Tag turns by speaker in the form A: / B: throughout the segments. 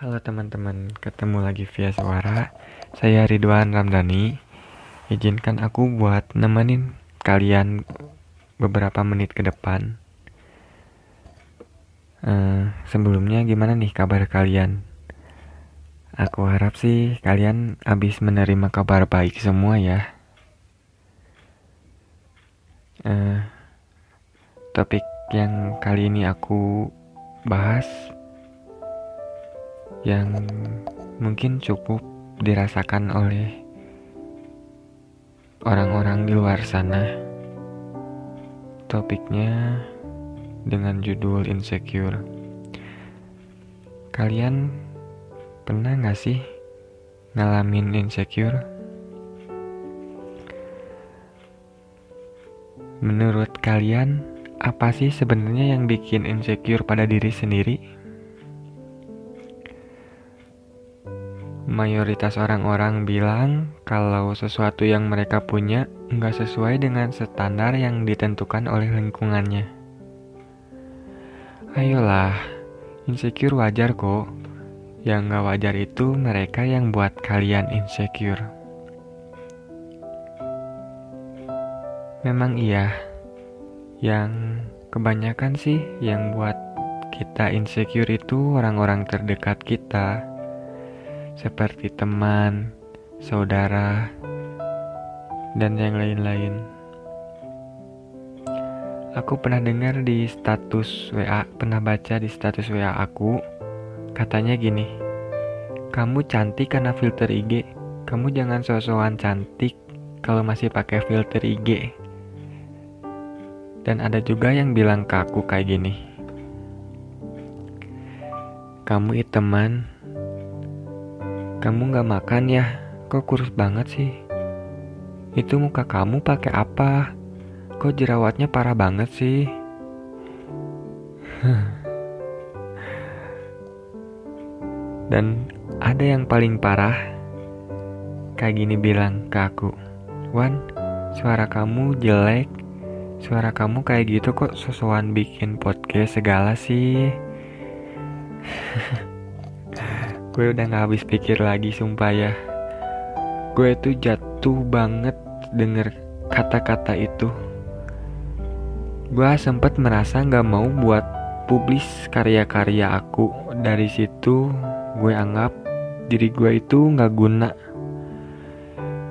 A: Halo teman-teman, ketemu lagi via suara. Saya Ridwan Ramdhani. Izinkan aku buat nemenin kalian beberapa menit ke depan. Uh, sebelumnya gimana nih kabar kalian? Aku harap sih kalian habis menerima kabar baik semua ya. Uh, topik yang kali ini aku bahas yang mungkin cukup dirasakan oleh orang-orang di luar sana. Topiknya dengan judul insecure. Kalian pernah gak sih ngalamin insecure? Menurut kalian, apa sih sebenarnya yang bikin insecure pada diri sendiri? Mayoritas orang-orang bilang kalau sesuatu yang mereka punya nggak sesuai dengan standar yang ditentukan oleh lingkungannya. Ayolah, insecure wajar kok. Yang nggak wajar itu mereka yang buat kalian insecure. Memang iya, yang kebanyakan sih yang buat kita insecure itu orang-orang terdekat kita seperti teman, saudara, dan yang lain-lain. Aku pernah dengar di status WA, pernah baca di status WA aku, katanya gini, kamu cantik karena filter IG, kamu jangan sosokan cantik kalau masih pakai filter IG. Dan ada juga yang bilang ke aku kayak gini, kamu teman kamu gak makan ya? Kok kurus banget sih? Itu muka kamu pakai apa? Kok jerawatnya parah banget sih? Dan ada yang paling parah Kayak gini bilang ke aku Wan, suara kamu jelek Suara kamu kayak gitu kok sosokan bikin podcast segala sih gue udah gak habis pikir lagi sumpah ya. Gue tuh jatuh banget denger kata-kata itu. Gue sempet merasa gak mau buat publis karya-karya aku. Dari situ gue anggap diri gue itu gak guna.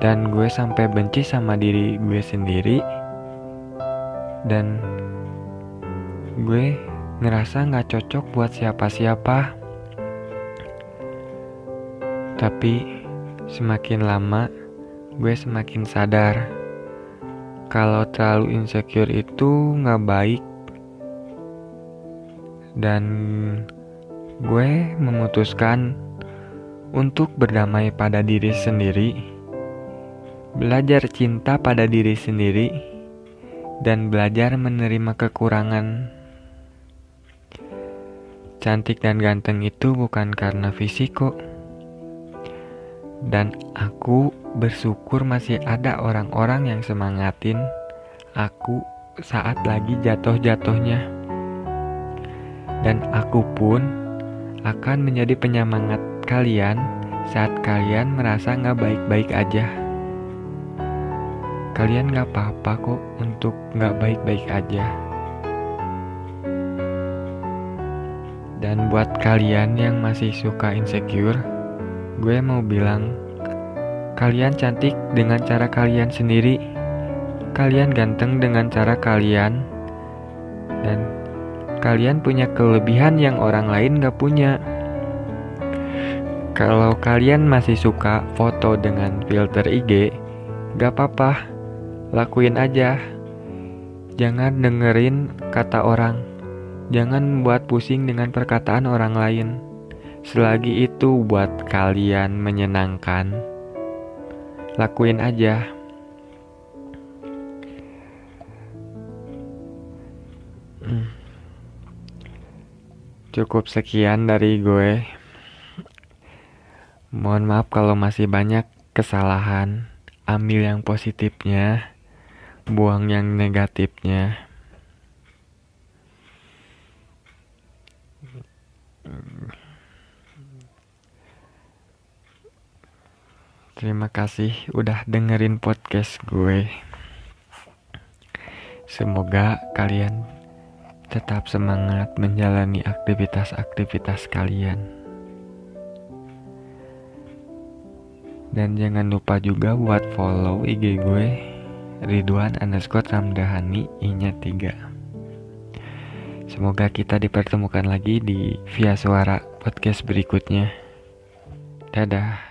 A: Dan gue sampai benci sama diri gue sendiri. Dan gue ngerasa gak cocok buat siapa-siapa tapi semakin lama gue semakin sadar kalau terlalu insecure itu nggak baik dan gue memutuskan untuk berdamai pada diri sendiri, belajar cinta pada diri sendiri, dan belajar menerima kekurangan. Cantik dan ganteng itu bukan karena fisik kok dan aku bersyukur masih ada orang-orang yang semangatin aku saat lagi jatuh-jatuhnya. Dan aku pun akan menjadi penyemangat kalian saat kalian merasa nggak baik-baik aja. Kalian nggak apa-apa kok untuk nggak baik-baik aja. Dan buat kalian yang masih suka insecure, gue mau bilang, kalian cantik dengan cara kalian sendiri, kalian ganteng dengan cara kalian, dan kalian punya kelebihan yang orang lain gak punya. Kalau kalian masih suka foto dengan filter IG, gak apa-apa, lakuin aja. Jangan dengerin kata orang, jangan buat pusing dengan perkataan orang lain. Selagi itu buat kalian menyenangkan, lakuin aja. Hmm. Cukup sekian dari gue. Mohon maaf kalau masih banyak kesalahan. Ambil yang positifnya, buang yang negatifnya. Terima kasih udah dengerin podcast gue. Semoga kalian tetap semangat menjalani aktivitas-aktivitas kalian. Dan jangan lupa juga buat follow IG gue Ridwan underscore Ramdhani inya 3 Semoga kita dipertemukan lagi di via suara podcast berikutnya. Dadah.